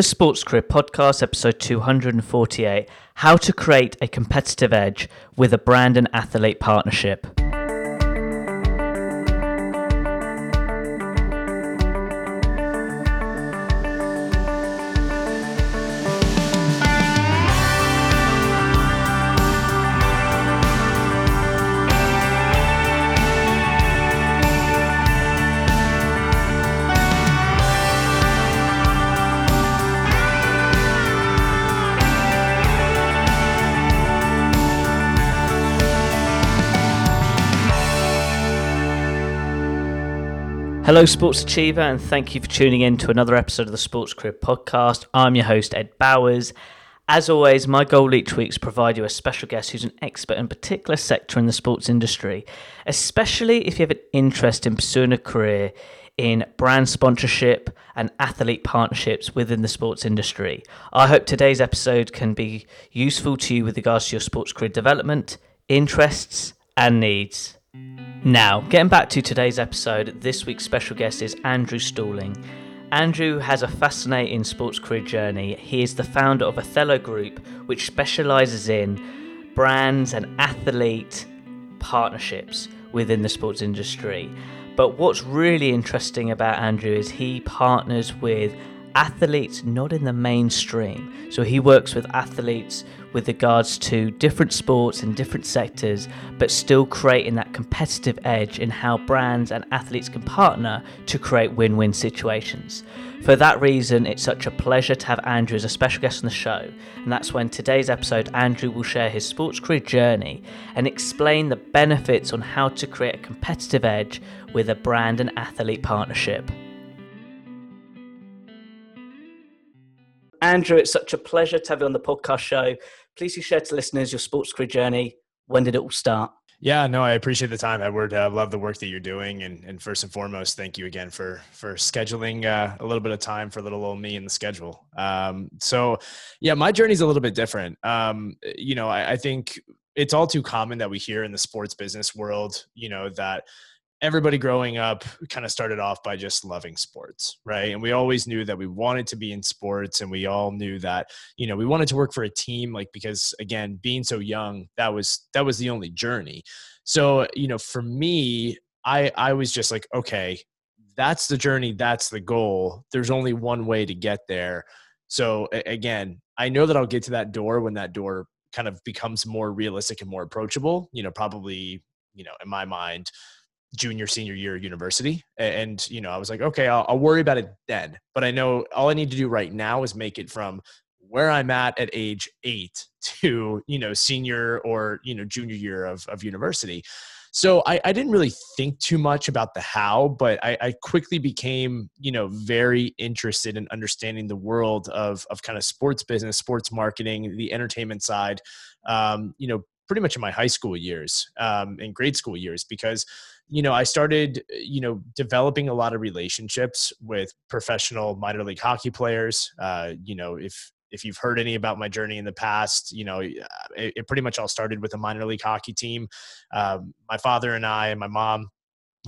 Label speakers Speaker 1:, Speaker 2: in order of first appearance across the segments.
Speaker 1: The Sports Career Podcast, episode 248 How to Create a Competitive Edge with a Brand and Athlete Partnership. Hello, Sports Achiever, and thank you for tuning in to another episode of the Sports Career Podcast. I'm your host, Ed Bowers. As always, my goal each week is to provide you a special guest who's an expert in a particular sector in the sports industry, especially if you have an interest in pursuing a career in brand sponsorship and athlete partnerships within the sports industry. I hope today's episode can be useful to you with regards to your sports career development, interests, and needs. Now, getting back to today's episode, this week's special guest is Andrew Stalling. Andrew has a fascinating sports career journey. He is the founder of Athelo Group, which specializes in brands and athlete partnerships within the sports industry. But what's really interesting about Andrew is he partners with athletes not in the mainstream. So he works with athletes with regards to different sports and different sectors, but still creating that competitive edge in how brands and athletes can partner to create win win situations. For that reason, it's such a pleasure to have Andrew as a special guest on the show, and that's when today's episode, Andrew will share his sports career journey and explain the benefits on how to create a competitive edge with a brand and athlete partnership. Andrew, it's such a pleasure to have you on the podcast show. Please you share to listeners your sports career journey. When did it all start?
Speaker 2: Yeah, no, I appreciate the time, Edward. I uh, love the work that you're doing, and, and first and foremost, thank you again for for scheduling uh, a little bit of time for little old me in the schedule. Um, so, yeah, my journey is a little bit different. Um, you know, I, I think it's all too common that we hear in the sports business world, you know, that everybody growing up kind of started off by just loving sports, right? And we always knew that we wanted to be in sports and we all knew that, you know, we wanted to work for a team like because again, being so young, that was that was the only journey. So, you know, for me, I I was just like, okay, that's the journey, that's the goal. There's only one way to get there. So again, I know that I'll get to that door when that door kind of becomes more realistic and more approachable, you know, probably, you know, in my mind, junior senior year of university and you know i was like okay I'll, I'll, worry about it then. But i know all i need to do right now is make it from where i'm at at age eight to you know senior or you know junior year of, of university. So I, I didn't really think too much about the how but I, I quickly became you know very interested in understanding the world of of kind of sports business sports marketing the entertainment side um, you know pretty much in my high school years um, and grade school years because you know i started you know developing a lot of relationships with professional minor league hockey players uh, you know if if you've heard any about my journey in the past, you know, it, it pretty much all started with a minor league hockey team. Um, my father and I and my mom,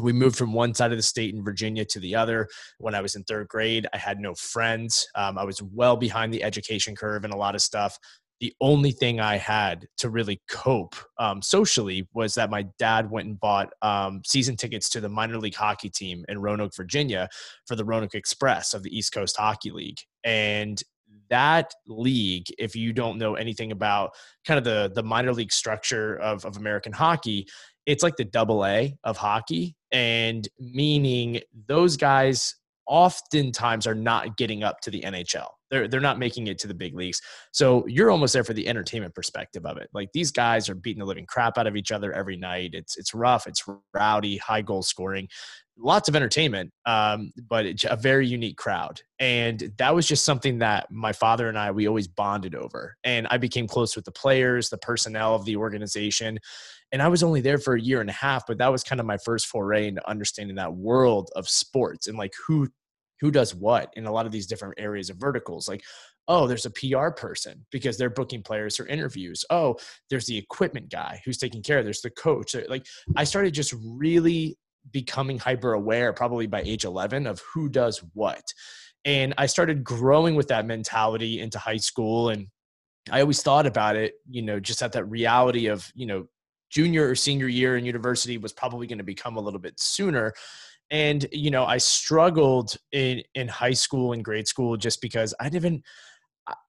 Speaker 2: we moved from one side of the state in Virginia to the other. When I was in third grade, I had no friends. Um, I was well behind the education curve and a lot of stuff the only thing I had to really cope um, socially was that my dad went and bought um, season tickets to the minor league hockey team in Roanoke, Virginia for the Roanoke Express of the East Coast Hockey League. And that league, if you don't know anything about kind of the, the minor league structure of, of American hockey, it's like the double A of hockey. And meaning those guys oftentimes are not getting up to the NHL. They're they're not making it to the big leagues. So you're almost there for the entertainment perspective of it. Like these guys are beating the living crap out of each other every night. It's it's rough, it's rowdy, high goal scoring, lots of entertainment, um, but a very unique crowd. And that was just something that my father and I we always bonded over. And I became close with the players, the personnel of the organization. And I was only there for a year and a half, but that was kind of my first foray into understanding that world of sports and like who who does what in a lot of these different areas of verticals like oh there's a pr person because they're booking players for interviews. Oh there's the equipment guy who's taking care of there's the coach. Like i started just really becoming hyper aware probably by age 11 of who does what. And I started growing with that mentality into high school. And I always thought about it, you know, just at that reality of, you know, junior or senior year in university was probably going to become a little bit sooner and you know i struggled in in high school and grade school just because i didn't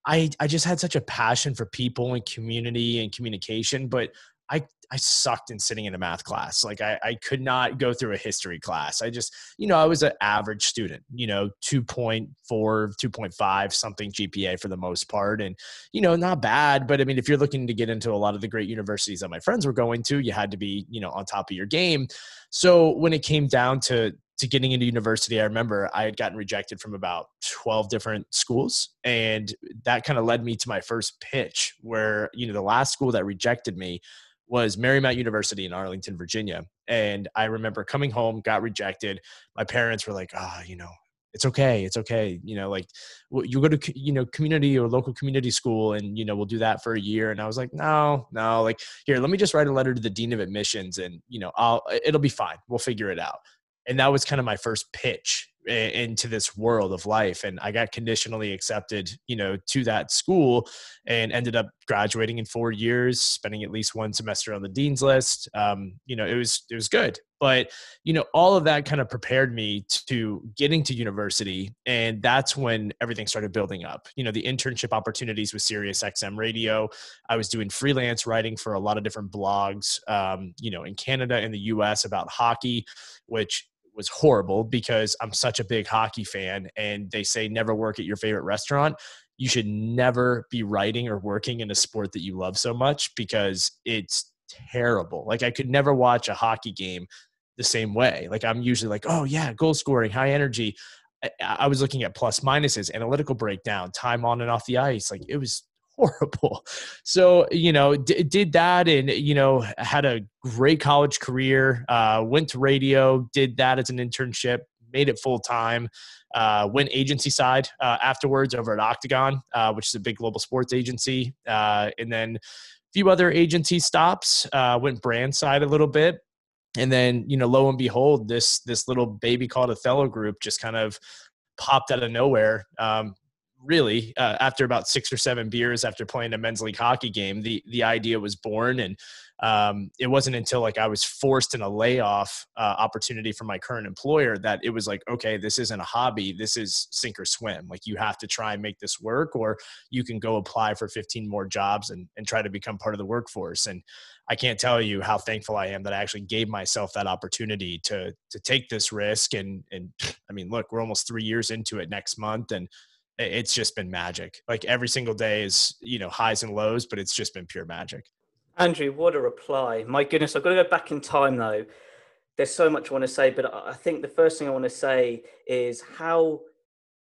Speaker 2: I, I just had such a passion for people and community and communication, but I, I sucked in sitting in a math class. Like I, I could not go through a history class. I just, you know, I was an average student, you know, 2.4, 2.5 something GPA for the most part. And, you know, not bad, but I mean, if you're looking to get into a lot of the great universities that my friends were going to, you had to be, you know, on top of your game. So when it came down to, to getting into university, I remember I had gotten rejected from about 12 different schools. And that kind of led me to my first pitch where, you know, the last school that rejected me was Marymount University in Arlington, Virginia. And I remember coming home, got rejected. My parents were like, ah, oh, you know, it's okay. It's okay. You know, like you go to, you know, community or local community school and, you know, we'll do that for a year. And I was like, no, no, like here, let me just write a letter to the dean of admissions and, you know, I'll, it'll be fine. We'll figure it out. And that was kind of my first pitch into this world of life and i got conditionally accepted you know to that school and ended up graduating in four years spending at least one semester on the dean's list. Um, you know it was it was good. But you know all of that kind of prepared me to getting to university and that's when everything started building up. You know the internship opportunities with sirius xm radio. I was doing freelance writing for a lot of different blogs um, you know in canada and the us about hockey which was horrible because I'm such a big hockey fan and they say never work at your favorite restaurant. You should never be writing or working in a sport that you love so much because it's terrible. Like I could never watch a hockey game the same way. Like I'm usually like, oh yeah, goal scoring, high energy. I, I was looking at plus minuses, analytical breakdown, time on and off the ice. Like it was horrible. So, you know, d- did that and, you know, had a great college career, uh, went to radio, did that as an internship, made it full time, uh, went agency side uh, afterwards over at Octagon, uh, which is a big global sports agency. Uh, and then a few other agency stops, uh, went brand side a little bit. And then, you know, lo and behold, this this little baby called Athelo Group just kind of popped out of nowhere. Um, really uh, after about six or seven beers after playing a men's league hockey game the the idea was born. And um, it wasn't until like i was forced in a layoff uh, opportunity from my current employer that it was like okay this isn't a hobby. This is sink or swim. Like you have to try and make this work or you can go apply for 15 more jobs and, and try to become part of the workforce. And I can't tell you how thankful I am that I actually gave myself that opportunity to to take this risk. And and I mean look we're almost 3 years into it next month and it's just been magic. Like every single day is, you know, highs and lows, but it's just been pure magic.
Speaker 1: Andrew, what a reply. My goodness, I've got to go back in time though. There's so much I want to say, but I think the first thing I want to say is how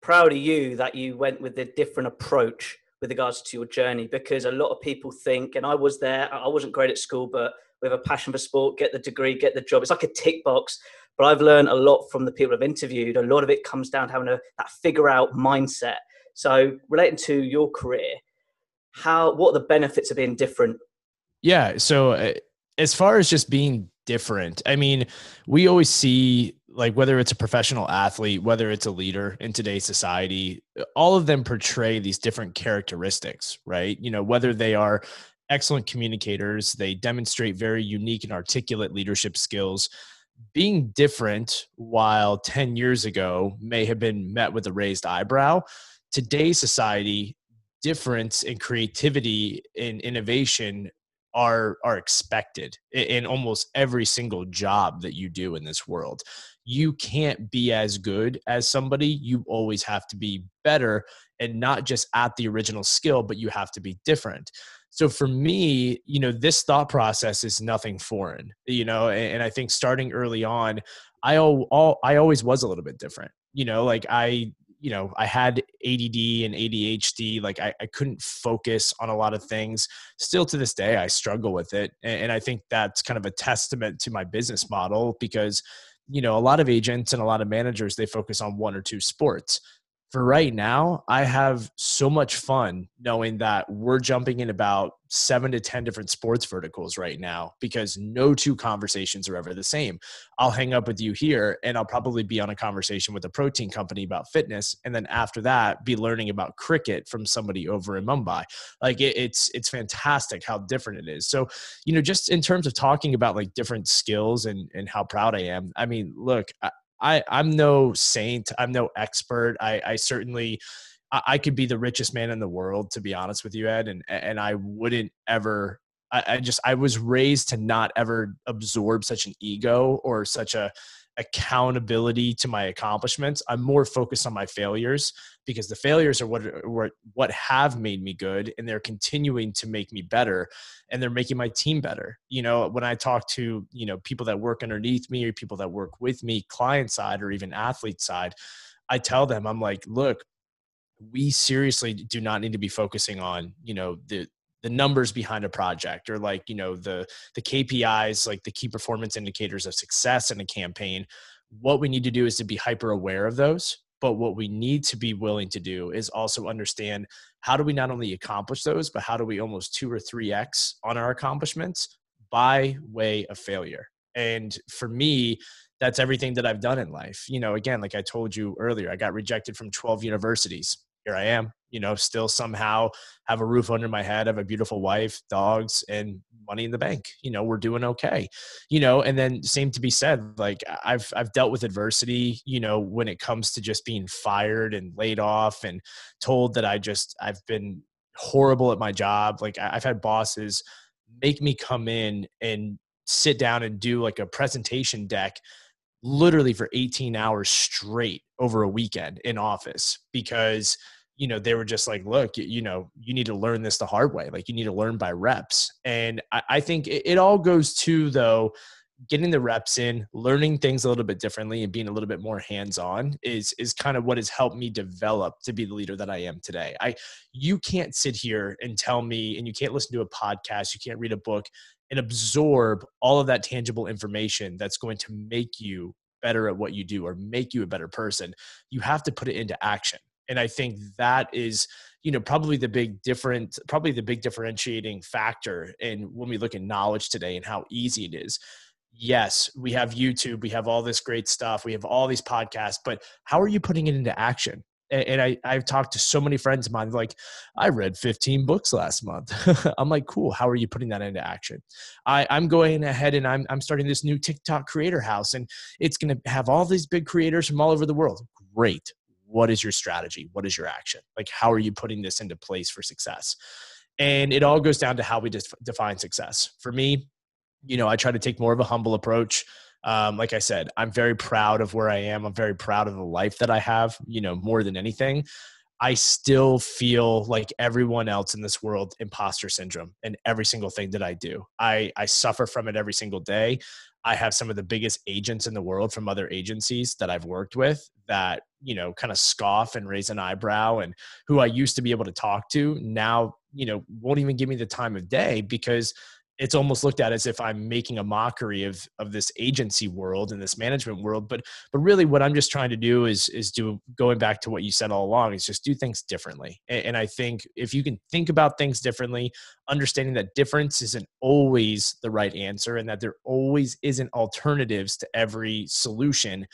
Speaker 1: proud are you that you went with a different approach with regards to your journey? Because a lot of people think, and I was there, I wasn't great at school, but we have a passion for sport, get the degree, get the job. It's like a tick box. But I've learned a lot from the people I've interviewed. A lot of it comes down to having a, that figure out mindset. So relating to your career, how what are the benefits of being different?
Speaker 2: Yeah. So uh, as far as just being different, I mean, we always see like whether it's a professional athlete, whether it's a leader in today's society, all of them portray these different characteristics, right? You know, whether they are excellent communicators, they demonstrate very unique and articulate leadership skills being different while 10 years ago may have been met with a raised eyebrow today's society difference and creativity and innovation are are expected in almost every single job that you do in this world. You can't be as good as somebody. You always have to be better and not just at the original skill but you have to be different so for me you know this thought process is nothing foreign you know and, and i think starting early on i all, all i always was a little bit different you know like i you know i had add and adhd like I, I couldn't focus on a lot of things. Still to this day i struggle with it and, and i think that's kind of a testament to my business model because you know a lot of agents and a lot of managers they focus on one or two sports for right now, I have so much fun knowing that we're jumping in about seven to 10 different sports verticals right now because no two conversations are ever the same. I'll hang up with you here and I'll probably be on a conversation with a protein company about fitness. And then after that, be learning about cricket from somebody over in Mumbai. Like it, it's, it's fantastic how different it is. So, you know, just in terms of talking about like different skills and, and how proud I am, I mean, look, I, I'm no saint. I'm no expert. I, I certainly, I, I could be the richest man in the world, to be honest with you, Ed, and and I wouldn't ever. I, I just I was raised to not ever absorb such an ego or such a accountability to my accomplishments. I'm more focused on my failures because the failures are what what what have made me good and they're continuing to make me better and they're making my team better. You know, when I talk to, you know, people that work underneath me or people that work with me, client side or even athlete side, I tell them I'm like, look, we seriously do not need to be focusing on, you know, the the numbers behind a project or like you know the the kpis like the key performance indicators of success in a campaign what we need to do is to be hyper aware of those. But what we need to be willing to do is also understand how do we not only accomplish those but how do we almost 2 or 3x on our accomplishments by way of failure. And for me that's everything that I've done in life. You know, again, like I told you earlier, I got rejected from 12 universities here I am, you know, still somehow have a roof under my head, have a beautiful wife, dogs, and money in the bank. You know, we're doing okay. You know, and then same to be said, like I've I've dealt with adversity, you know, when it comes to just being fired and laid off and told that I just I've been horrible at my job. Like I've had bosses make me come in and sit down and do like a presentation deck literally for 18 hours straight over a weekend in office because you know they were just like look you know you need to learn this the hard way. Like you need to learn by reps. And i, I think it, it all goes to though getting the reps in learning things a little bit differently and being a little bit more hands-on is is kind of what has helped me develop to be the leader that i am today. I you can't sit here and tell me and you can't listen to a podcast you can't read a book and absorb all of that tangible information that's going to make you better at what you do or make you a better person you have to put it into action. And i think that is you know probably the big different probably the big differentiating factor in when we look at knowledge today and how easy it is. Yes we have youtube we have all this great stuff we have all these podcasts but how are you putting it into action and I, I've talked to so many friends of mine, like, I read 15 books last month. I'm like, cool. How are you putting that into action? I, I'm going ahead and I'm, I'm starting this new TikTok creator house, and it's going to have all these big creators from all over the world. Great what is your strategy what is your action like how are you putting this into place for success and it all goes down to how we define success for me you know i try to take more of a humble approach um, like i said i'm very proud of where i am i'm very proud of the life that i have you know more than anything I still feel like everyone else in this world imposter syndrome in every single thing that I do. I, I suffer from it every single day. I have some of the biggest agents in the world from other agencies that I've worked with that, you know, kind of scoff and raise an eyebrow and who I used to be able to talk to now, you know, won't even give me the time of day because it's almost looked at as if I'm making a mockery of of this agency world and this management world. But but really, what I'm just trying to do is is do going back to what you said all along is just do things differently. And, and I think if you can think about things differently, understanding that difference isn't always the right answer, and that there always isn't alternatives to every solution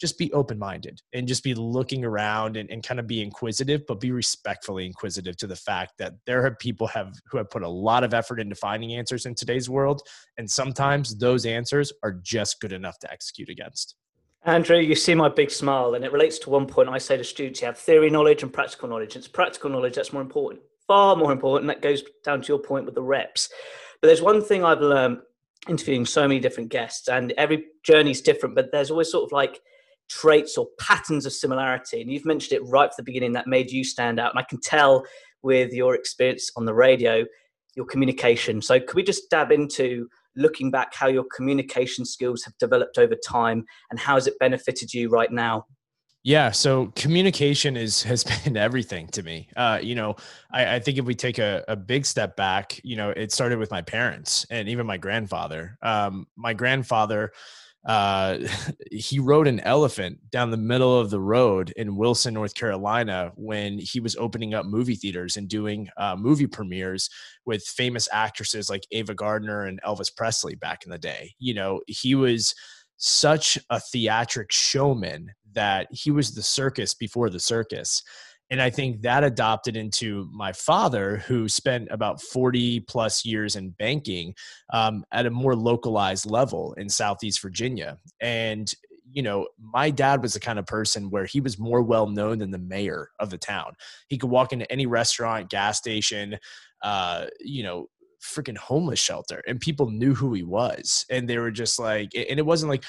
Speaker 2: just be open minded and just be looking around and, and kind of be inquisitive, but be respectfully inquisitive to the fact that there are people have who have put a lot of effort into finding answers in today's world. And sometimes those answers are just good enough to execute against.
Speaker 1: Andrew, you see my big smile, and it relates to one point I say to students you have theory knowledge and practical knowledge. It's practical knowledge that's more important, far more important. That goes down to your point with the reps. But there's one thing I've learned interviewing so many different guests, and every journey is different, but there's always sort of like traits or patterns of similarity. And you've mentioned it right from the beginning that made you stand out. And I can tell with your experience on the radio, your communication. So, could we just dab into looking back how your communication skills have developed over time and how has it benefited you right now?
Speaker 2: Yeah, so communication is has been everything to me. Uh, you know, I, I, think if we take a, a, big step back, you know, it started with my parents and even my grandfather. Um, my grandfather uh, he rode an elephant down the middle of the road in Wilson, North Carolina, when he was opening up movie theaters and doing uh, movie premieres with famous actresses like Ava Gardner and Elvis Presley back in the day. You know, he was such a theatric showman that he was the circus before the circus. And I think that adopted into my father, who spent about 40 plus years in banking um, at a more localized level in Southeast Virginia. And, you know, my dad was the kind of person where he was more well known than the mayor of the town. He could walk into any restaurant, gas station, uh, you know, freaking homeless shelter and people knew who he was and they were just like and it wasn't like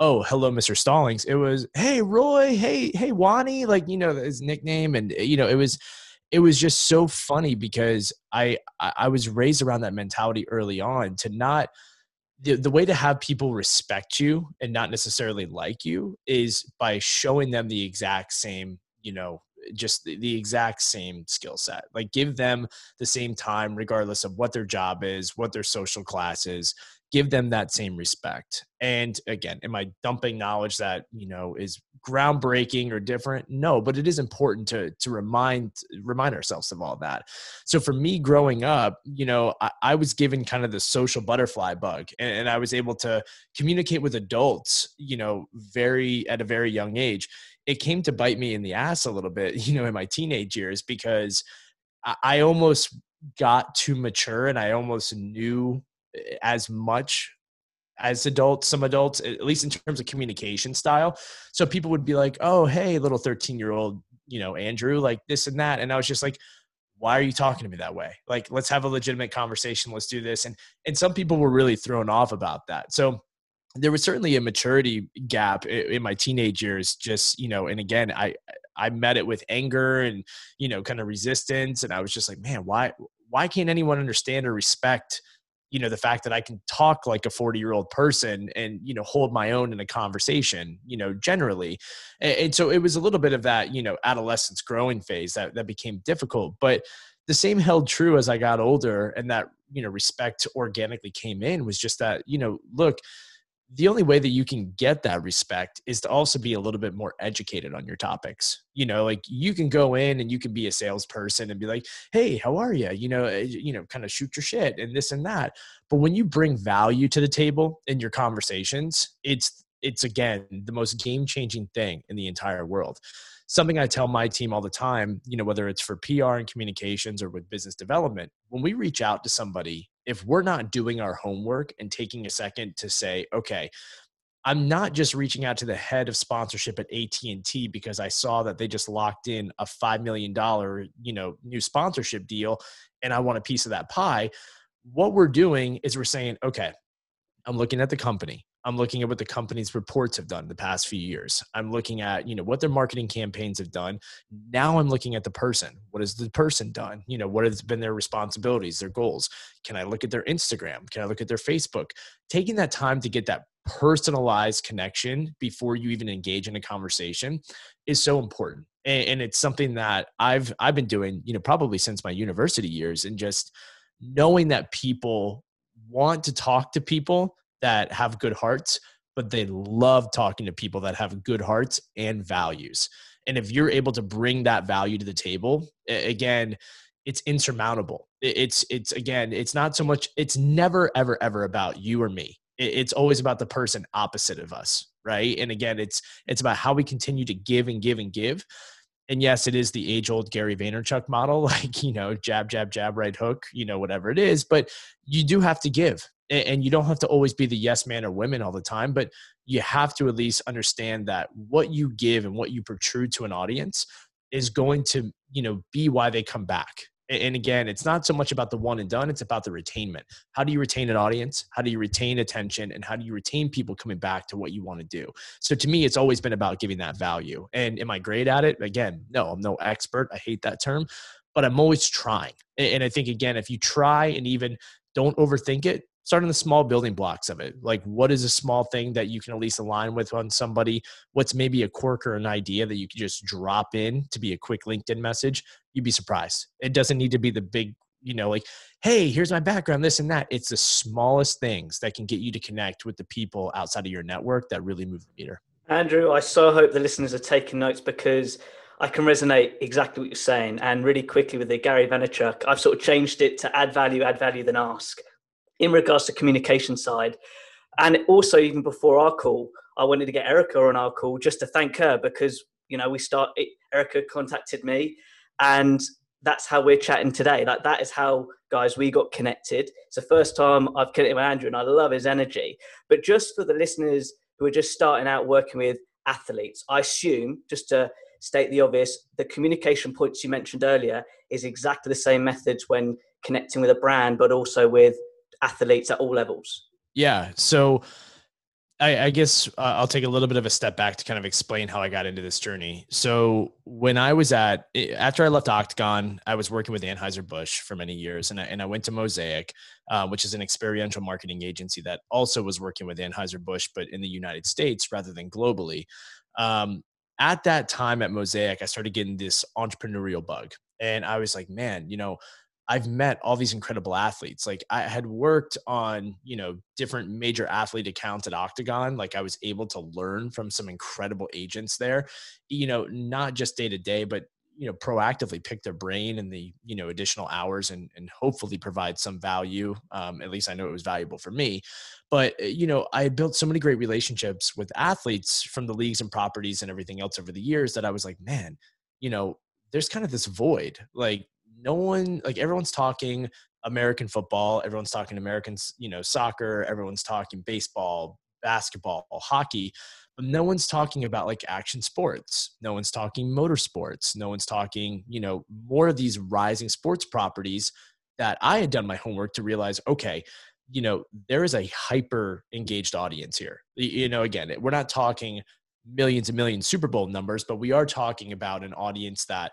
Speaker 2: oh hello mr stallings. It was hey roy. Hey hey wani like you know his nickname and eh, you know it was it was just so funny because i i was raised around that mentality early on to not the, the way to have people respect you and not necessarily like you is by showing them the exact same you know just the, the exact same skill set. Like give them the same time regardless of what their job is what their social class is give them that same respect. And again, am I dumping knowledge that, you know, is groundbreaking or different? No, but it is important to to remind remind ourselves of all that. So for me growing up, you know, I, I was given kind of the social butterfly bug and, and I was able to communicate with adults, you know, very at a very young age. It came to bite me in the ass a little bit, you know, in my teenage years because I, I almost got too mature and I almost knew as much as adults, some adults, at least in terms of communication style. So people would be like, oh, hey, little 13 year old, you know, Andrew, like this and that. And I was just like, why are you talking to me that way? Like, let's have a legitimate conversation. Let's do this. And, and some people were really thrown off about that. So there was certainly a maturity gap in my teenage years, just, you know, and again, I, I met it with anger and, you know, kind of resistance. And I was just like, man, why, why can't anyone understand or respect you know the fact that i can talk like a 40 year old person and you know hold my own in a conversation you know generally. And, and, so it was a little bit of that you know adolescence growing phase that that became difficult. But the same held true as i got older and that you know respect organically came in was just that you know look the only way that you can get that respect is to also be a little bit more educated on your topics. You know, like you can go in and you can be a salesperson and be like, "Hey, how are you?" You know, eh, you know, kind of shoot your shit and this and that. But when you bring value to the table in your conversations, it's it's again the most game-changing thing in the entire world something I tell my team all the time, you know, whether it's for PR and communications or with business development, when we reach out to somebody, if we're not doing our homework and taking a second to say, okay, I'm not just reaching out to the head of sponsorship at AT&T because I saw that they just locked in a 5 million dollar, you know, new sponsorship deal and I want a piece of that pie. What we're doing is we're saying, okay, I'm looking at the company. I'm looking at what the company's reports have done the past few years. I'm looking at, you know, what their marketing campaigns have done. Now I'm looking at the person. What has the person done? You know, what has been their responsibilities, their goals? Can I look at their Instagram? Can I look at their Facebook? Taking that time to get that personalized connection before you even engage in a conversation is so important. And, and it's something that I've I've been doing, you know, probably since my university years and just knowing that people want to talk to people that have good hearts, but they love talking to people that have good hearts and values. And if you're able to bring that value to the table, again, it's insurmountable. It's it's again, it's not so much. It's never ever ever about you or me. It's always about the person opposite of us, right? And again, it's it's about how we continue to give and give and give. And yes, it is the age old Gary Vaynerchuk model, like, you know, jab, jab, jab, right hook, you know, whatever it is. But you do have to give and you don't have to always be the yes man or women all the time but you have to at least understand that what you give and what you protrude to an audience is going to you know be why they come back. And again it's not so much about the one and done it's about the retainment how do you retain an audience? How do you retain attention? And how do you retain people coming back to what you want to do? So to me it's always been about giving that value. And am i great at it? Again no i'm no expert. I hate that term but i'm always trying. And i think again if you try and even don't overthink it start on the small building blocks of it. Like, what is a small thing that you can at least align with on somebody? What's maybe a quirk or an idea that you could just drop in to be a quick LinkedIn message? You'd be surprised. It doesn't need to be the big, you know, like, hey, here's my background, this and that. It's the smallest things that can get you to connect with the people outside of your network that really move the meter.
Speaker 1: Andrew, I so hope the listeners are taking notes because I can resonate exactly what you're saying. And really quickly with the Gary Vaynerchuk, I've sort of changed it to add value, add value, then ask in regards to communication side. And also, even before our call, I wanted to get Erica on our call just to thank her because, you know, we start, Erica contacted me and that's how we're chatting today. Like that is how, guys, we got connected. It's the first time I've connected with Andrew and I love his energy. But just for the listeners who are just starting out working with athletes, I assume, just to state the obvious, the communication points you mentioned earlier is exactly the same methods when connecting with a brand, but also with athletes at all levels.
Speaker 2: Yeah. So I, I guess uh, I'll take a little bit of a step back to kind of explain how I got into this journey. So when I was at after I left Octagon, I was working with Anheuser Busch for many years, and I, and I went to Mosaic, uh, which is an experiential marketing agency that also was working with Anheuser Busch, but in the United States rather than globally. Um, at that time at Mosaic, I started getting this entrepreneurial bug, and I was like, man, you know, I've met all these incredible athletes. Like I had worked on, you know, different major athlete accounts at Octagon. Like I was able to learn from some incredible agents there, you know, not just day to day, but you know, proactively pick their brain in the, you know, additional hours and and hopefully provide some value. Um, at least I know it was valuable for me. But eh, you know, I built so many great relationships with athletes from the leagues and properties and everything else over the years that I was like, man, you know, there's kind of this void. Like no one like everyone's talking American football, everyone's talking Americans, you know, soccer, everyone's talking baseball, basketball, hockey, but no one's talking about like action sports. No one's talking motorsports. No one's talking, you know, more of these rising sports properties that I had done my homework to realize, okay, you know, there is a hyper engaged audience here. You know, again, we're not talking millions and millions Super Bowl numbers, but we are talking about an audience that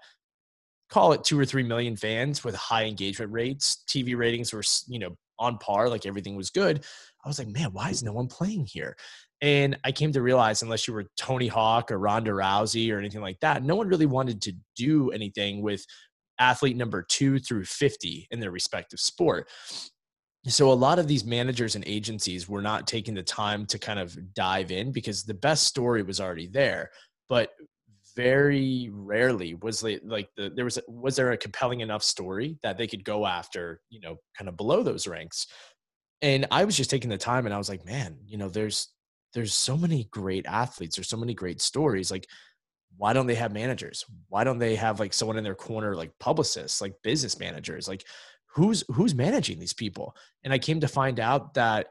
Speaker 2: call it two or three million fans with high engagement rates. TV ratings were, you know, on par, like everything was good. I was like, man, why is no one playing here? And I came to realize, unless you were Tony Hawk or Ronda Rousey or anything like that, no one really wanted to do anything with athlete number two through 50 in their respective sport. So a lot of these managers and agencies were not taking the time to kind of dive in because the best story was already there. But very rarely was like the there was was there a compelling enough story that they could go after you know kind of below those ranks? And i was just taking the time and i was like man you know there's there's so many great athletes there's so many great stories like why don't they have managers? Why don't they have like someone in their corner like publicists like business managers? Like who's who's managing these people? And i came to find out that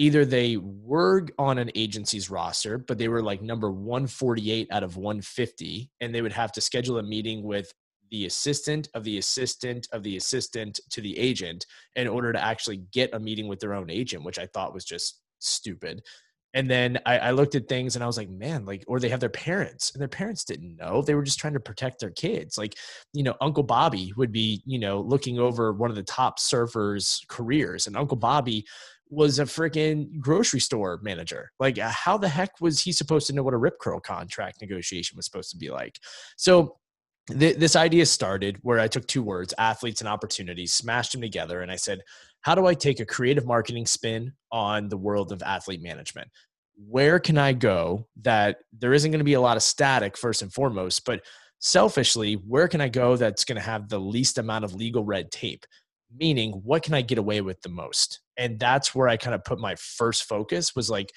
Speaker 2: either they were on an agency's roster, but they were like number 148 out of 150, and they would have to schedule a meeting with the assistant of the assistant of the assistant to the agent in order to actually get a meeting with their own agent, which I thought was just stupid. And then I, I, looked at things and I was like, man, like, or they have their parents and their parents didn't know. They were just trying to protect their kids. Like, you know, Uncle Bobby would be, you know, looking over one of the top surfers' careers. And Uncle Bobby was a freaking grocery store manager. Like, uh, how the heck was he supposed to know what a rip curl contract negotiation was supposed to be like? So, th- this idea started where I took two words, athletes and opportunities, smashed them together, and I said, how do I take a creative marketing spin on the world of athlete management? Where can I go that there isn't going to be a lot of static, first and foremost, but selfishly, where can I go that's going to have the least amount of legal red tape? Meaning, what can I get away with the most? And that's where i kind of put my first focus was like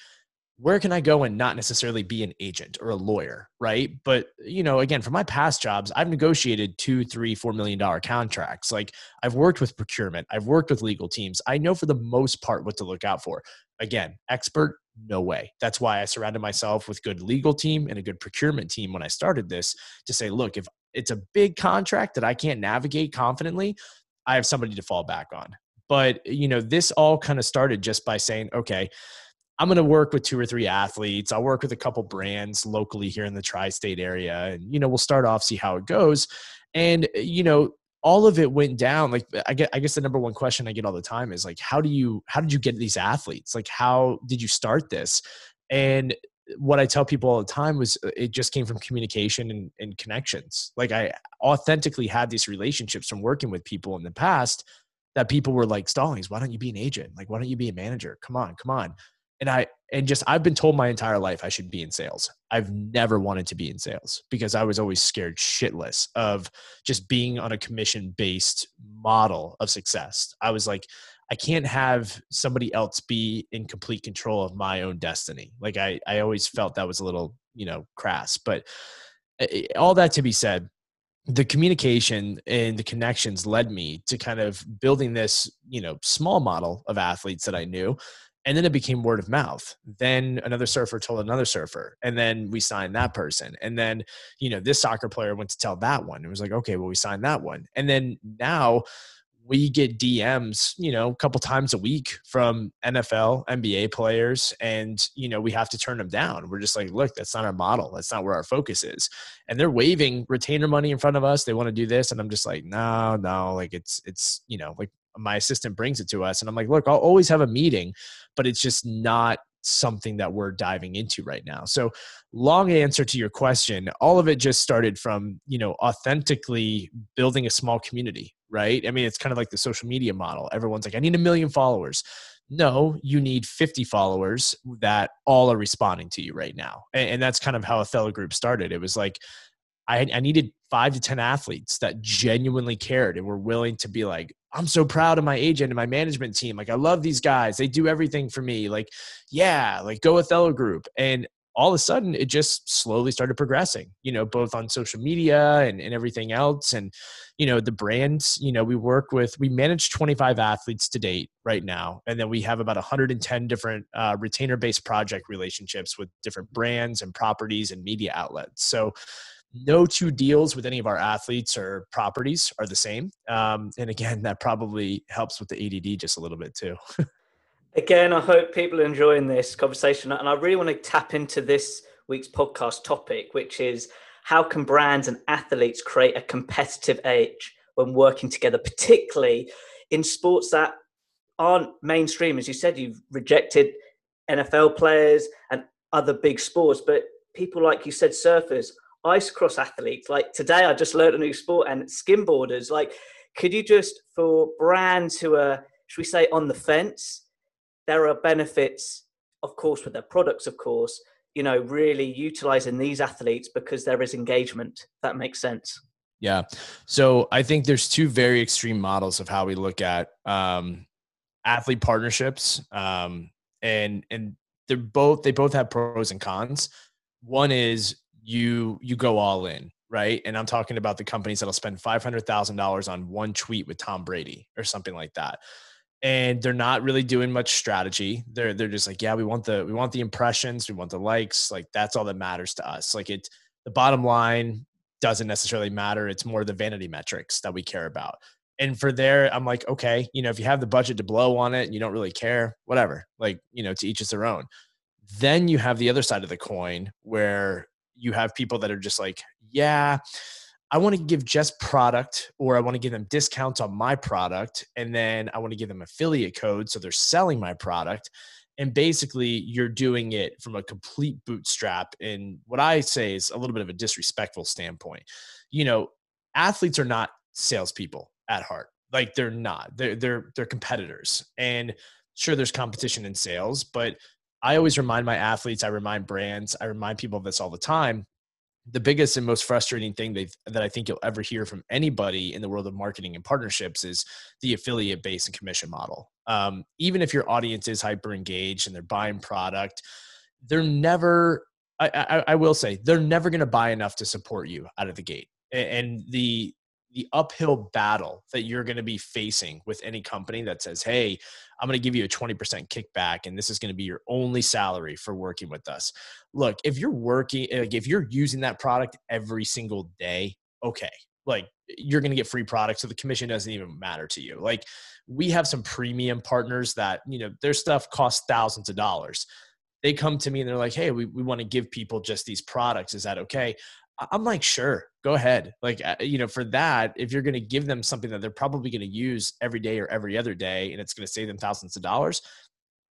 Speaker 2: where can i go and not necessarily be an agent or a lawyer right? But you know again for my past jobs i've negotiated two three four million dollar contracts. Like i've worked with procurement. I've worked with legal teams. I know for the most part what to look out for. Again expert no way. That's why i surrounded myself with good legal team and a good procurement team when i started this to say look if it's a big contract that i can't navigate confidently i have somebody to fall back on but, you know, this all kind of started just by saying, okay, I'm going to work with two or three athletes. I'll work with a couple brands locally here in the tri state area. And, you know, we'll start off, see how it goes. And, you know, all of it went down. Like, I get, I guess the number one question I get all the time is like, how do you, how did you get these athletes? Like, how did you start this? And what I tell people all the time was uh, it just came from communication and, and connections. Like I authentically had these relationships from working with people in the past that people were like, Stallings, why don't you be an agent? Like, why don't you be a manager? Come on, come on. And I, and just, I've been told my entire life I should be in sales. I've never wanted to be in sales because I was always scared shitless of just being on a commission based model of success. I was like, I can't have somebody else be in complete control of my own destiny. Like I, I always felt that was a little, you know, crass. But eh, eh, all that to be said, the communication and the connections led me to kind of building this, you know, small model of athletes that I knew. And then it became word of mouth. Then another surfer told another surfer, and then we signed that person. And then, you know, this soccer player went to tell that one. It was like, okay, well, we signed that one. And then now we get DMs, you know, a couple times a week from NFL, NBA players, and you know, we have to turn them down. We're just like, look, that's not our model. That's not where our focus is. And they're waving retainer money in front of us. They want to do this, and I'm just like, no, no, like it's it's you know, like my assistant brings it to us, and I'm like, look, I'll always have a meeting, but it's just not something that we're diving into right now. So, long answer to your question, all of it just started from, you know, authentically building a small community, right? I mean, it's kind of like the social media model. Everyone's like, I need a million followers. No, you need 50 followers that all are responding to you right now. And, and that's kind of how Athelo Group started. It was like, I, I needed five to 10 athletes that genuinely cared and were willing to be like, I'm so proud of my agent and my management team. Like, I love these guys. They do everything for me. Like, yeah, like go Athelo Group. And all of a sudden, it just slowly started progressing, you know, both on social media and, and everything else. And, you know, the brands, you know, we work with, we manage 25 athletes to date right now. And then we have about 110 different uh, retainer based project relationships with different brands and properties and media outlets. So, no two deals with any of our athletes or properties are the same. Um, and again, that probably helps with the ADD just a little bit too.
Speaker 1: again, I hope people are enjoying this conversation. And I really want to tap into this week's podcast topic, which is how can brands and athletes create a competitive edge when working together, particularly in sports that aren't mainstream? As you said, you've rejected NFL players and other big sports, but people like you said, surfers ice cross athletes. Like today, I just learned a new sport and skimboarders. Like, could you just, for brands who are, should we say, on the fence, there are benefits, of course, with their products, of course, you know, really utilizing these athletes because there is engagement. That makes sense.
Speaker 2: Yeah. So I think there's two very extreme models of how we look at um, athlete partnerships. Um, and, and they're both, they both have pros and cons. One is you you go all in right and i'm talking about the companies that'll spend $500000 on one tweet with tom brady or something like that and they're not really doing much strategy. They're they're just like yeah we want the we want the impressions. We want the likes. Like that's all that matters to us. Like it the bottom line doesn't necessarily matter. It's more the vanity metrics that we care about. And for there i'm like okay you know if you have the budget to blow on it and you don't really care whatever. Like you know to each is their own. Then you have the other side of the coin where you have people that are just like, yeah, I want to give just product or I want to give them discounts on my product. And then I want to give them affiliate code. So they're selling my product. And basically, you're doing it from a complete bootstrap and what I say is a little bit of a disrespectful standpoint. You know, athletes are not salespeople at heart. Like they're not. They're they're they're competitors. And sure, there's competition in sales, but I always remind my athletes, I remind brands, I remind people of this all the time. The biggest and most frustrating thing that I think you'll ever hear from anybody in the world of marketing and partnerships is the affiliate base and commission model. Um, even if your audience is hyper engaged and they're buying product, they're never, I, I, I will say, they're never going to buy enough to support you out of the gate. And the the uphill battle that you're going to be facing with any company that says, Hey, I'm going to give you a 20% kickback and this is going to be your only salary for working with us. Look, if you're working, like if you're using that product every single day, okay, like you're going to get free products. So the commission doesn't even matter to you. Like we have some premium partners that, you know, their stuff costs thousands of dollars. They come to me and they're like, Hey, we, we want to give people just these products. Is that okay? I'm like, sure, go ahead. Like, uh, you know, for that, if you're going to give them something that they're probably going to use every day or every other day, and it's going to save them thousands of dollars,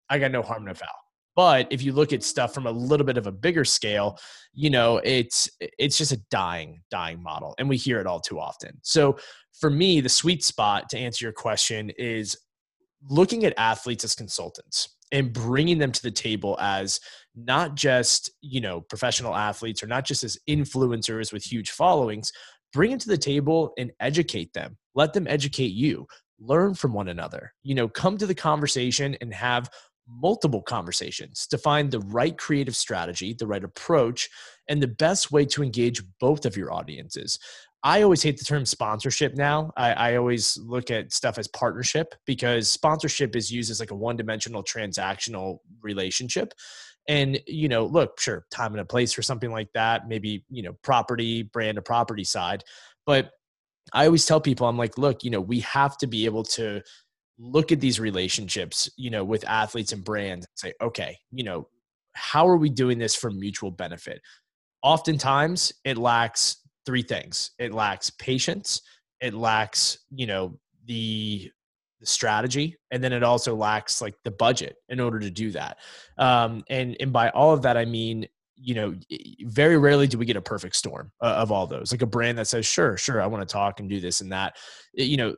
Speaker 2: I got no harm, no foul. But if you look at stuff from a little bit of a bigger scale, you know, it's it's just a dying, dying model. And we hear it all too often. So for me, the sweet spot to answer your question is looking at athletes as consultants and bringing them to the table as not just you know professional athletes or not just as influencers with huge followings bring it to the table and educate them let them educate you learn from one another you know come to the conversation and have multiple conversations to find the right creative strategy, the right approach, and the best way to engage both of your audiences. I always hate the term sponsorship now. I, I, always look at stuff as partnership because sponsorship is used as like a one dimensional transactional relationship. And, you know, look, sure, time and a place for something like that, maybe, you know, property, brand to property side. But I always tell people, I'm like, look, you know, we have to be able to look at these relationships, you know, with athletes and brands and say, okay, you know, how are we doing this for mutual benefit? Oftentimes it lacks three things. It lacks patience, it lacks, you know, the the strategy and then it also lacks like the budget in order to do that um, and and by all of that i mean you know very rarely do we get a perfect storm uh, of all those like a brand that says sure sure i want to talk and do this and that you know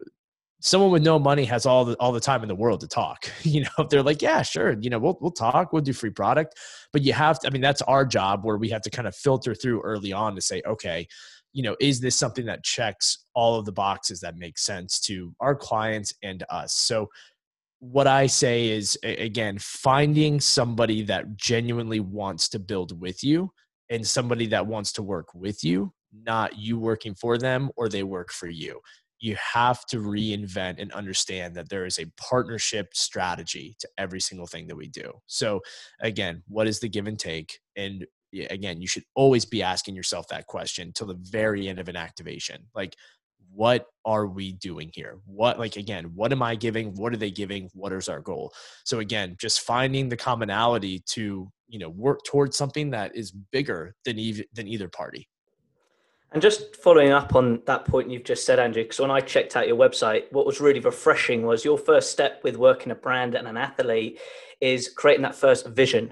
Speaker 2: someone with no money has all the all the time in the world to talk. You know, if they're like, yeah, sure, you know, we'll we'll talk, we'll do free product, but you have to. I mean, that's our job where we have to kind of filter through early on to say, okay, you know, is this something that checks all of the boxes that make sense to our clients and us? So. What I say is, again, finding somebody that genuinely wants to build with you and somebody that wants to work with you, not you working for them or they work for you you have to reinvent and understand that there is a partnership strategy to every single thing that we do. So, again, what is the give and take? And again, you should always be asking yourself that question till the very end of an activation. Like, what are we doing here? What, like, again, what am I giving? What are they giving? What is our goal? So, again, just finding the commonality to, you know, work towards something that is bigger than, even, than either party.
Speaker 1: And just following up on that point you've just said, Andrew, because when I checked out your website, what was really refreshing was your first step with working a brand and an athlete is creating that first vision.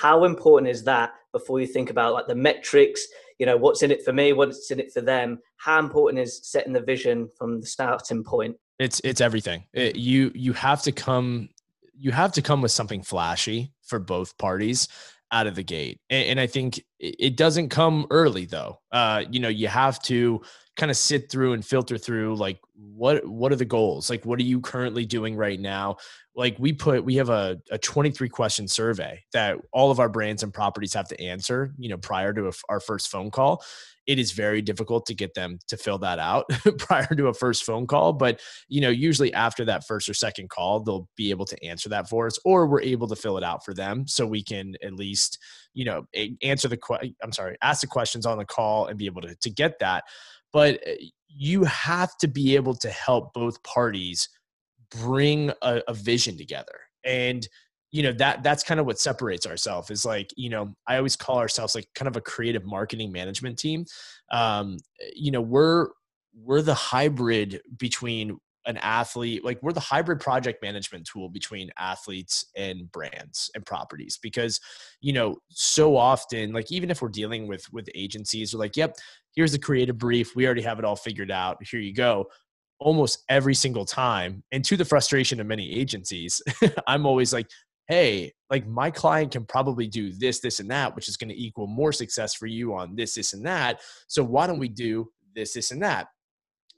Speaker 1: How important is that before you think about like the metrics, you know, what's in it for me, what's in it for them? How important is setting the vision from the starting point?
Speaker 2: It's it's everything. It, you you have to come you have to come with something flashy for both parties out of the gate. And, and I think it doesn't come early though. Uh, you know, you have to kind of sit through and filter through like what what are the goals? Like what are you currently doing right now? Like we put we have a, a 23 question survey that all of our brands and properties have to answer, you know, prior to a, our first phone call it is very difficult to get them to fill that out prior to a first phone call but you know usually after that first or second call they'll be able to answer that for us or we're able to fill it out for them so we can at least you know answer the que- i'm sorry ask the questions on the call and be able to, to get that. But eh, you have to be able to help both parties bring a, a vision together. And you know that that's kind of what separates ourselves is like you know i always call ourselves like kind of a creative marketing management team. Um you know we're we're the hybrid between an athlete like we're the hybrid project management tool between athletes and brands and properties because you know so often like even if we're dealing with with agencies we're like yep here's the creative brief. We already have it all figured out. Here you go. Almost every single time and to the frustration of many agencies i'm always like hey, like my client can probably do this, this, and that, which is going to equal more success for you on this, this, and that. So why don't we do this, this, and that?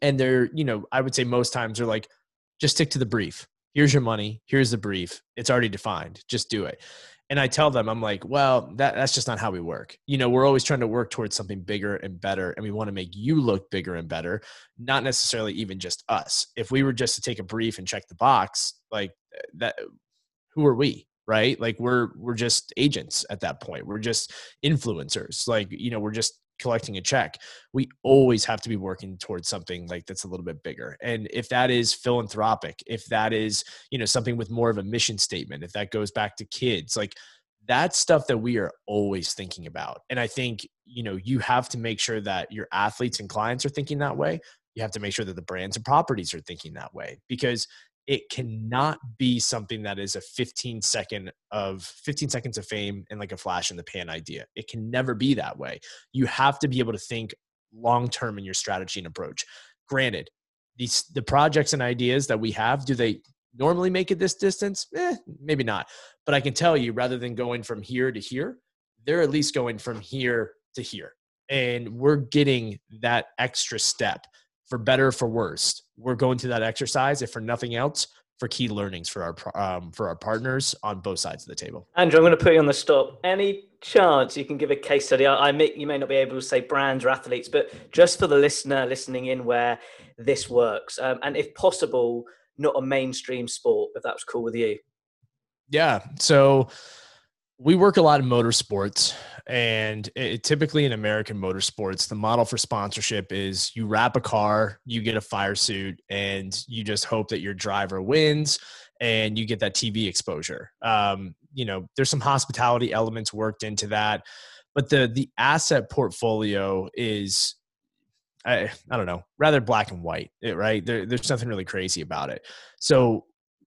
Speaker 2: And they're, you know, I would say most times they're like, just stick to the brief. Here's your money. Here's the brief. It's already defined. Just do it. And I tell them, I'm like, well, that, that's just not how we work. You know, we're always trying to work towards something bigger and better. And we want to make you look bigger and better, not necessarily even just us. If we were just to take a brief and check the box, like that, who are we right? Like we're we're just agents at that point. We're just influencers. Like you know we're just collecting a check. We always have to be working towards something like that's a little bit bigger. And if that is philanthropic if that is you know something with more of a mission statement if that goes back to kids like that's stuff that we are always thinking about. And i think you know you have to make sure that your athletes and clients are thinking that way. You have to make sure that the brands and properties are thinking that way because it cannot be something that is a 15 second of 15 seconds of fame and like a flash in the pan idea. It can never be that way. You have to be able to think long term in your strategy and approach. Granted these the projects and ideas that we have do they normally make it this distance? Eh, maybe not. But i can tell you rather than going from here to here they're at least going from here to here. And we're getting that extra step for better for worse. We're going through that exercise if for nothing else for key learnings for our um, for our partners on both sides of the table.
Speaker 1: Andrew i'm going to put you on the stop. Any chance you can give a case study? I, I may, you may not be able to say brands or athletes but just for the listener listening in where this works um, and if possible not a mainstream sport if that's cool with you.
Speaker 2: Yeah so we work a lot in motorsports and it, typically in american motorsports the model for sponsorship is you wrap a car you get a fire suit and you just hope that your driver wins and you get that tv exposure. Um, you know there's some hospitality elements worked into that but the the asset portfolio is I, I don't know rather black and white right? There, there's nothing really crazy about it. So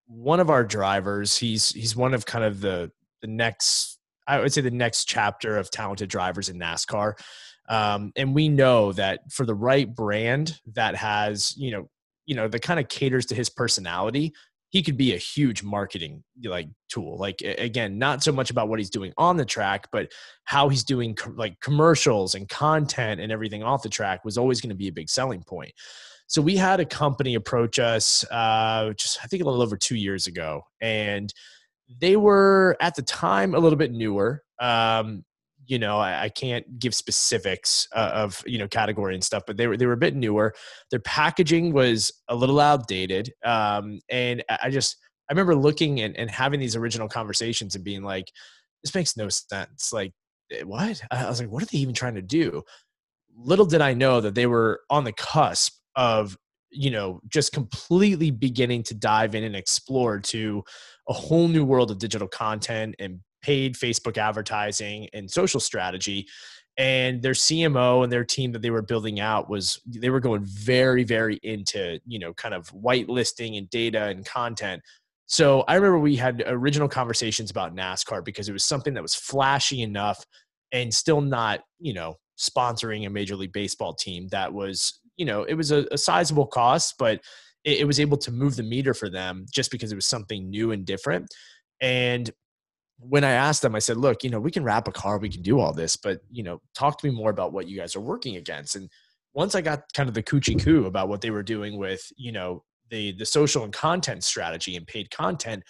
Speaker 2: one of our drivers he's he's one of kind of the the next I would say the next chapter of talented drivers in NASCAR. Um, and we know that for the right brand that has, you know, you know, that kind of caters to his personality, he could be a huge marketing like tool. Like again, not so much about what he's doing on the track, but how he's doing co- like commercials and content and everything off the track was always going to be a big selling point. So we had a company approach us, uh, just I think a little over two years ago, and they were at the time a little bit newer. Um, you know, I, I, can't give specifics uh, of you know category and stuff, but they were they were a bit newer. Their packaging was a little outdated, um, and I just I remember looking and, and having these original conversations and being like, this makes no sense. Like, eh, what? I was like, what are they even trying to do? Little did I know that they were on the cusp of you know just completely beginning to dive in and explore to a whole new world of digital content and paid facebook advertising and social strategy. And their cmo and their team that they were building out was they were going very very into you know kind of whitelisting and data and content. So i remember we had original conversations about nascar because it was something that was flashy enough and still not you know sponsoring a major league baseball team that was you know, it was a, a sizable cost, but it, it was able to move the meter for them just because it was something new and different. And when I asked them, I said, look, you know, we can wrap a car, we can do all this, but, you know, talk to me more about what you guys are working against. And once I got kind of the coochie coo about what they were doing with, you know, the, the social and content strategy and paid content,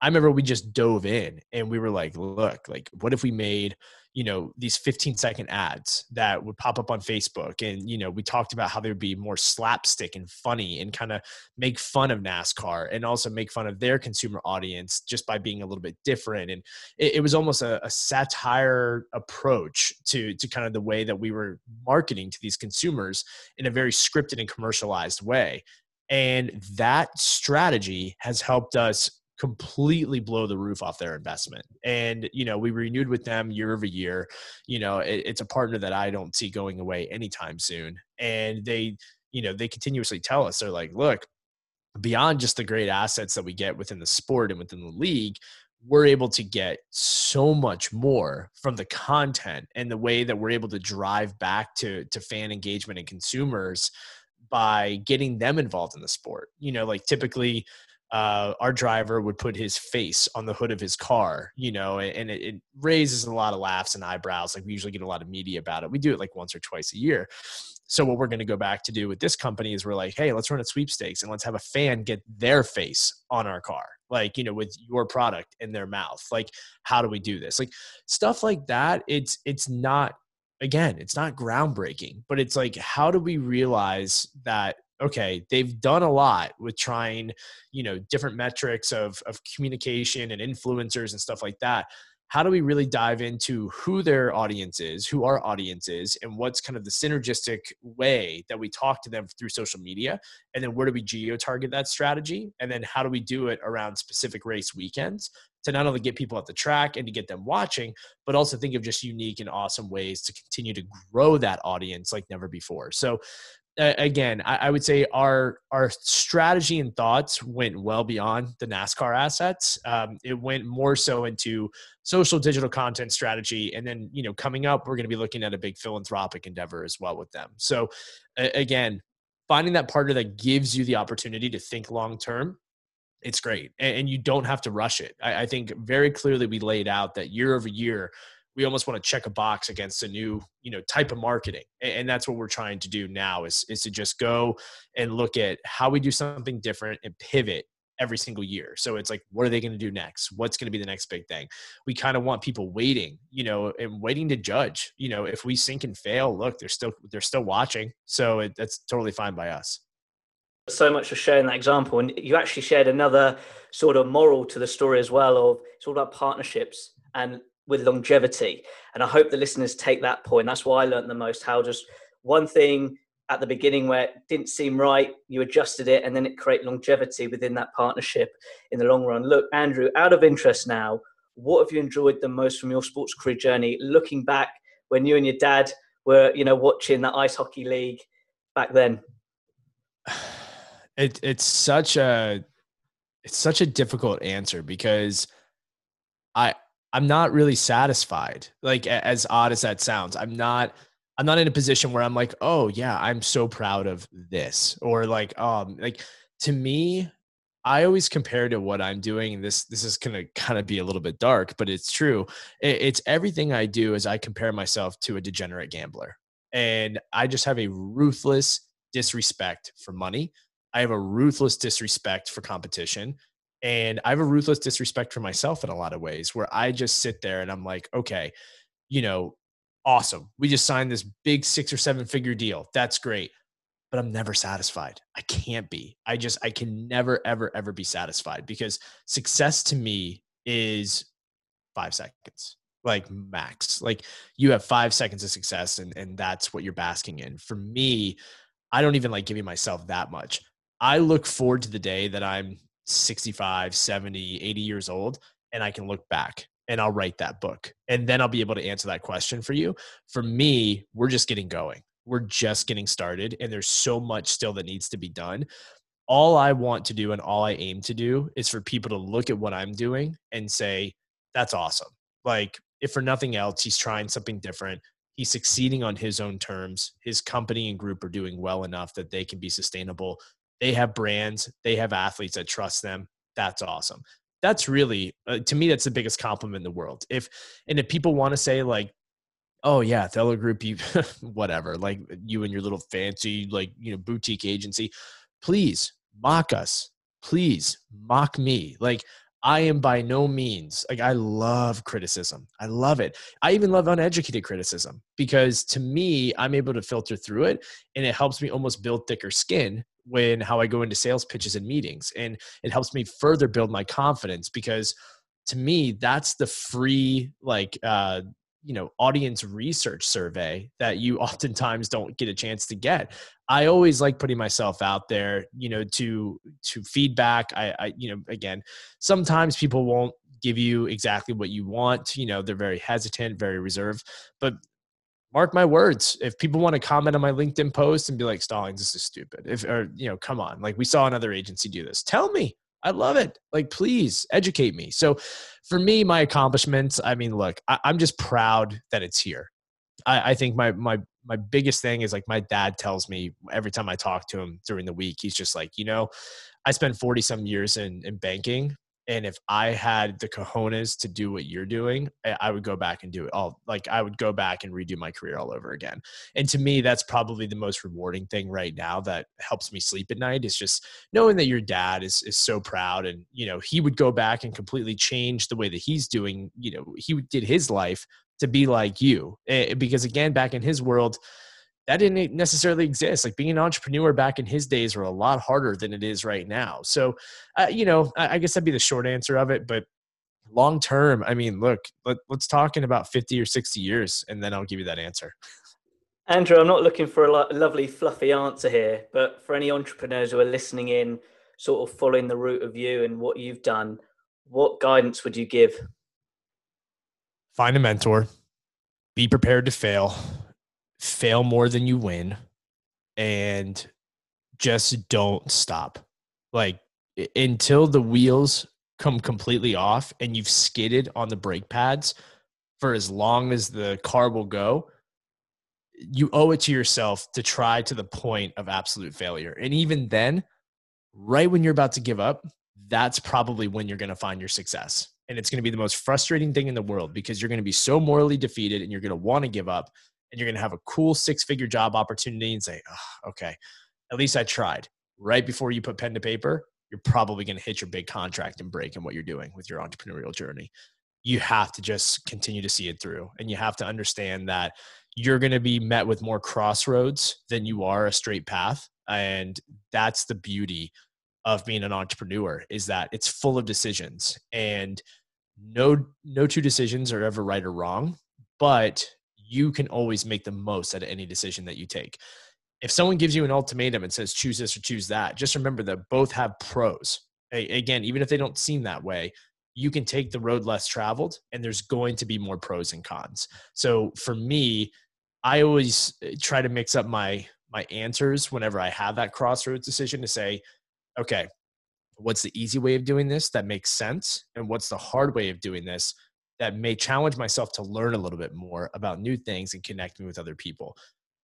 Speaker 2: I remember we just dove in and we were like, look, like, what if we made you know these 15 second ads that would pop up on facebook? And you know we talked about how they would be more slapstick and funny and kind of make fun of nascar and also make fun of their consumer audience just by being a little bit different. And it, it was almost a, a satire approach to to kind of the way that we were marketing to these consumers in a very scripted and commercialized way. And that strategy has helped us completely blow the roof off their investment. And, you know, we renewed with them year over year. You know, it, it's a partner that I don't see going away anytime soon. And they, you know, they continuously tell us, they're like, look, beyond just the great assets that we get within the sport and within the league, we're able to get so much more from the content and the way that we're able to drive back to to fan engagement and consumers by getting them involved in the sport. You know, like typically uh, our driver would put his face on the hood of his car, you know, and it, it, raises a lot of laughs and eyebrows. Like we usually get a lot of media about it. We do it like once or twice a year. So what we're going to go back to do with this company is we're like, hey, let's run a sweepstakes and let's have a fan get their face on our car, like you know, with your product in their mouth. Like, how do we do this? Like stuff like that. It's it's not again, it's not groundbreaking, but it's like, how do we realize that okay they've done a lot with trying you know different metrics of of communication and influencers and stuff like that. How do we really dive into who their audience is who our audience is and what's kind of the synergistic way that we talk to them through social media? And then where do we geo target that strategy? And then how do we do it around specific race weekends to not only get people at the track and to get them watching but also think of just unique and awesome ways to continue to grow that audience like never before? So again, I, I, would say our our strategy and thoughts went well beyond the NASCAR assets. Um, it went more so into social digital content strategy, and then you know coming up, we're going to be looking at a big philanthropic endeavor as well with them. So again, finding that partner that gives you the opportunity to think long term it's great and, you don't have to rush it I, think very clearly we laid out that year over year we almost want to check a box against a new you know type of marketing. And that's what we're trying to do now is, is to just go and look at how we do something different and pivot every single year. So it's like what are they going to do next? What's going to be the next big thing? We kind of want people waiting you know and waiting to judge. You know if we sink and fail look they're still they're still watching. So it, that's totally fine by us.
Speaker 1: So much for sharing that example. And you actually shared another sort of moral to the story as well of it's all about partnerships and with longevity. And I hope the listeners take that point. That's why I learned the most how just one thing at the beginning where it didn't seem right, you adjusted it, and then it create longevity within that partnership in the long run. Look, Andrew, out of interest now, what have you enjoyed the most from your sports career journey? Looking back when you and your dad were, you know, watching the ice hockey league back then.
Speaker 2: It, it's such a it's such a difficult answer because I I'm not really satisfied. Like as odd as that sounds, I'm not I'm not in a position where I'm like, "Oh, yeah, I'm so proud of this." Or like um like to me, I always compare to what I'm doing and this this is going to kind of be a little bit dark, but it's true. It, it's everything I do is I compare myself to a degenerate gambler. And I just have a ruthless disrespect for money. I have a ruthless disrespect for competition. And I have a ruthless disrespect for myself in a lot of ways where I just sit there and I'm like, okay, you know, awesome. We just signed this big six or seven figure deal. That's great. But I'm never satisfied. I can't be. I just, I can never, ever, ever be satisfied because success to me is five seconds, like max. Like you have five seconds of success and, and that's what you're basking in. For me, I don't even like giving myself that much. I look forward to the day that I'm 65, 70, 80 years old, and I can look back and I'll write that book. And then I'll be able to answer that question for you. For me, we're just getting going. We're just getting started, and there's so much still that needs to be done. All I want to do and all I aim to do is for people to look at what I'm doing and say, that's awesome. Like, if for nothing else, he's trying something different. He's succeeding on his own terms. His company and group are doing well enough that they can be sustainable they have brands, they have athletes that trust them. That's awesome. That's really, uh, to me, that's the biggest compliment in the world. If, and if people want to say, like, oh yeah Athelo Group you whatever like you and your little fancy like you know boutique agency please mock us please mock me like I am by no means like I love criticism. I love it. I even love uneducated criticism because to me, I'm able to filter through it and it helps me almost build thicker skin when how I go into sales pitches and meetings. And it helps me further build my confidence because to me, that's the free like uh you know audience research survey that you oftentimes don't get a chance to get. I always like putting myself out there you know to to feedback. I, I you know again sometimes people won't give you exactly what you want you know they're very hesitant very reserved but mark my words if people want to comment on my linkedin post and be like stallings this is stupid if or you know come on like we saw another agency do this. Tell me I love it. Like, please educate me. So, for me, my accomplishments. I mean, look, I, am just proud that it's here. I, I think my my my biggest thing is like my dad tells me every time I talk to him during the week. He's just like, you know, I spent forty some years in in banking, and if I had the cojones to do what you're doing, I would go back and do it all. Like I would go back and redo my career all over again. And to me, that's probably the most rewarding thing right now that helps me sleep at night is just knowing that your dad is, is so proud. And, you know, he would go back and completely change the way that he's doing, you know, he did his life to be like you. Eh, because again, back in his world, that didn't necessarily exist. Like being an entrepreneur back in his days were a lot harder than it is right now. So, uh, you know, I, I, guess that'd be the short answer of it. But long term, I mean, look, let, let's talk in about 50 or 60 years, and then I'll give you that answer.
Speaker 1: Andrew, I'm not looking for a lo- lovely, fluffy answer here, but for any entrepreneurs who are listening in, sort of following the route of you and what you've done, what guidance would you give?
Speaker 2: Find a mentor, be prepared to fail fail more than you win and just don't stop. Like until the wheels come completely off and you've skidded on the brake pads for as long as the car will go, you owe it to yourself to try to the point of absolute failure. And even then, right when you're about to give up, that's probably when you're going to find your success. And it's going to be the most frustrating thing in the world because you're going to be so morally defeated and you're going to want to give up and you're going to have a cool six figure job opportunity and say, oh, okay, at least I tried. Right before you put pen to paper, you're probably going to hit your big contract and break in what you're doing with your entrepreneurial journey. You have to just continue to see it through. And you have to understand that you're going to be met with more crossroads than you are a straight path. And that's the beauty of being an entrepreneur is that it's full of decisions and no no two decisions are ever right or wrong but you can always make the most out of any decision that you take. If someone gives you an ultimatum and says choose this or choose that just remember that both have pros. Again even if they don't seem that way you can take the road less traveled and there's going to be more pros and cons. So for me i always eh, try to mix up my my answers whenever i have that crossroads decision to say okay what's the easy way of doing this that makes sense? And what's the hard way of doing this that may challenge myself to learn a little bit more about new things and connect me with other people.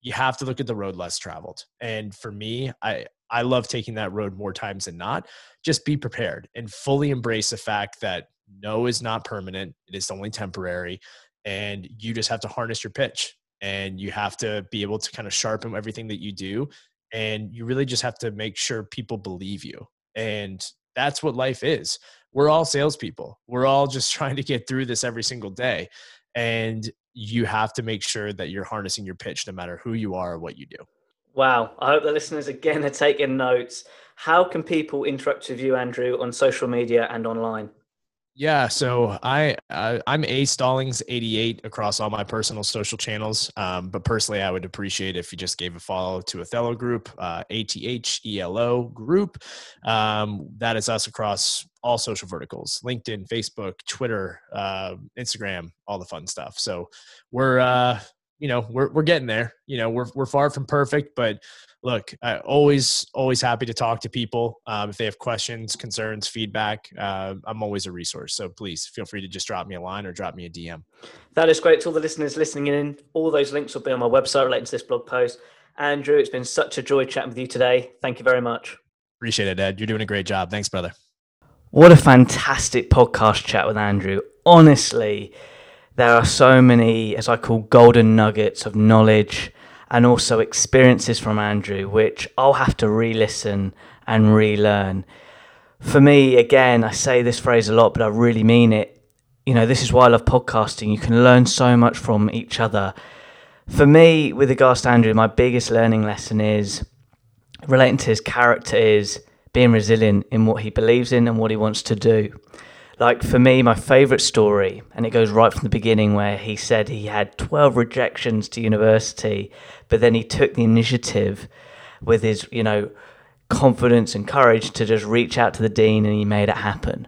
Speaker 2: You have to look at the road less traveled. And for me i i love taking that road more times than not. Just be prepared and fully embrace the fact that no is not permanent. It is only temporary. And you just have to harness your pitch. And you have to be able to kind of sharpen everything that you do. And you really just have to make sure people believe you. And that's what life is we're all salespeople. We're all just trying to get through this every single day. And you have to make sure that you're harnessing your pitch no matter who you are or what you do.
Speaker 1: Wow. I hope the listeners again are taking notes. How can people interact with you andrew on social media and online
Speaker 2: yeah, so I, I am a Stallings 88 across all my personal social channels. Um, but personally, I would appreciate if you just gave a follow to Athelo Group, uh, A T H E L O Group. Um, that is us across all social verticals: LinkedIn, Facebook, Twitter, uh, Instagram, all the fun stuff. So we're uh, you know we're we're getting there. You know we're we're far from perfect, but look, I always always happy to talk to people um, if they have questions, concerns, feedback. Uh, I'm always a resource. So please feel free to just drop me a line or drop me a DM.
Speaker 1: That is great to all the listeners listening in. All those links will be on my website relating to this blog post. Andrew, it's been such a joy chatting with you today. Thank you very much.
Speaker 2: Appreciate it, Ed. You're doing a great job. Thanks, brother.
Speaker 1: What a fantastic podcast chat with Andrew. Honestly, there are so many, as I call, golden nuggets of knowledge and also experiences from Andrew, which I'll have to re listen and relearn. For me, again, I say this phrase a lot, but I really mean it. You know, this is why I love podcasting. You can learn so much from each other. For me, with regards to Andrew, my biggest learning lesson is relating to his character is being resilient in what he believes in and what he wants to do like for me, my favorite story, and it goes right from the beginning where he said he had 12 rejections to university, but then he took the initiative with his, you know, confidence and courage to just reach out to the dean and he made it happen.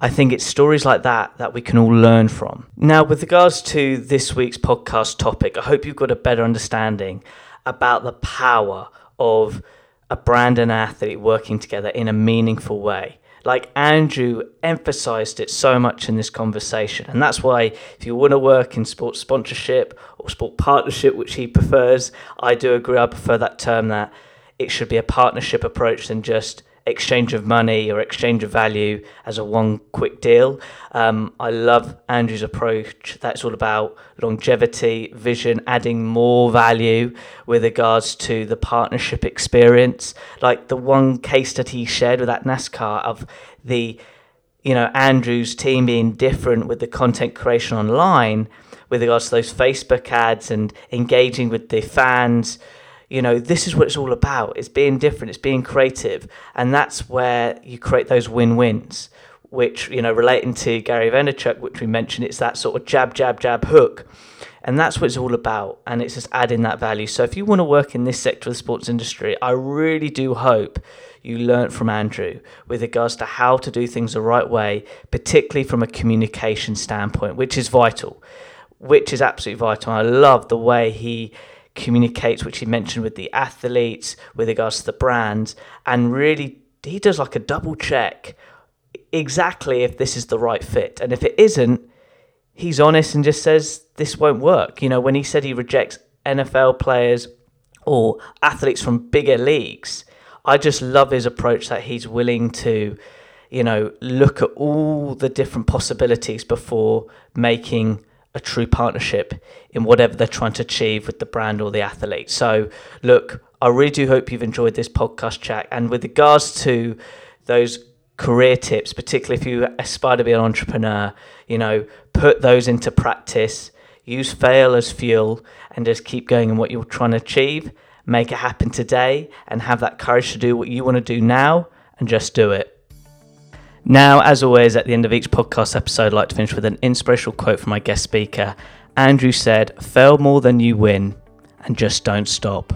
Speaker 1: I think it's stories like that that we can all learn from. Now, with regards to this week's podcast topic, I hope you've got a better understanding about the power of a brand and athlete working together in a meaningful way like Andrew emphasized it so much in this conversation. And that's why, if you want to work in sports sponsorship or sport partnership, which he prefers, I do agree. I prefer that term that it should be a partnership approach than just exchange of money or exchange of value as a one quick deal. Um, I love Andrew's approach. That's all about longevity, vision, adding more value with regards to the partnership experience. Like the one case that he shared with that NASCAR of the, you know, Andrew's team being different with the content creation online with regards to those Facebook ads and engaging with the fans you know, this is what it's all about. It's being different, it's being creative. And that's where you create those win wins, which, you know, relating to Gary Vaynerchuk, which we mentioned, it's that sort of jab, jab, jab hook. And that's what it's all about. And it's just adding that value. So if you want to work in this sector of the sports industry, I really do hope you learnt from Andrew with regards to how to do things the right way, particularly from a communication standpoint, which is vital, which is absolutely vital. I love the way he communicates, which he mentioned with the athletes, with regards to the brands, and really he does like a double check exactly if this is the right fit. And if it isn't, he's honest and just says this won't work. You know, when he said he rejects NFL players or athletes from bigger leagues, I just love his approach that he's willing to, you know, look at all the different possibilities before making a true partnership in whatever they're trying to achieve with the brand or the athlete. So, look, I really do hope you've enjoyed this podcast chat. And with regards to those career tips, particularly if you aspire to be an entrepreneur, you know, put those into practice, use fail as fuel, and just keep going in what you're trying to achieve. Make it happen today and have that courage to do what you want to do now and just do it. Now, as always, at the end of each podcast episode, I'd like to finish with an inspirational quote from my guest speaker. Andrew said, Fail more than you win, and just don't stop.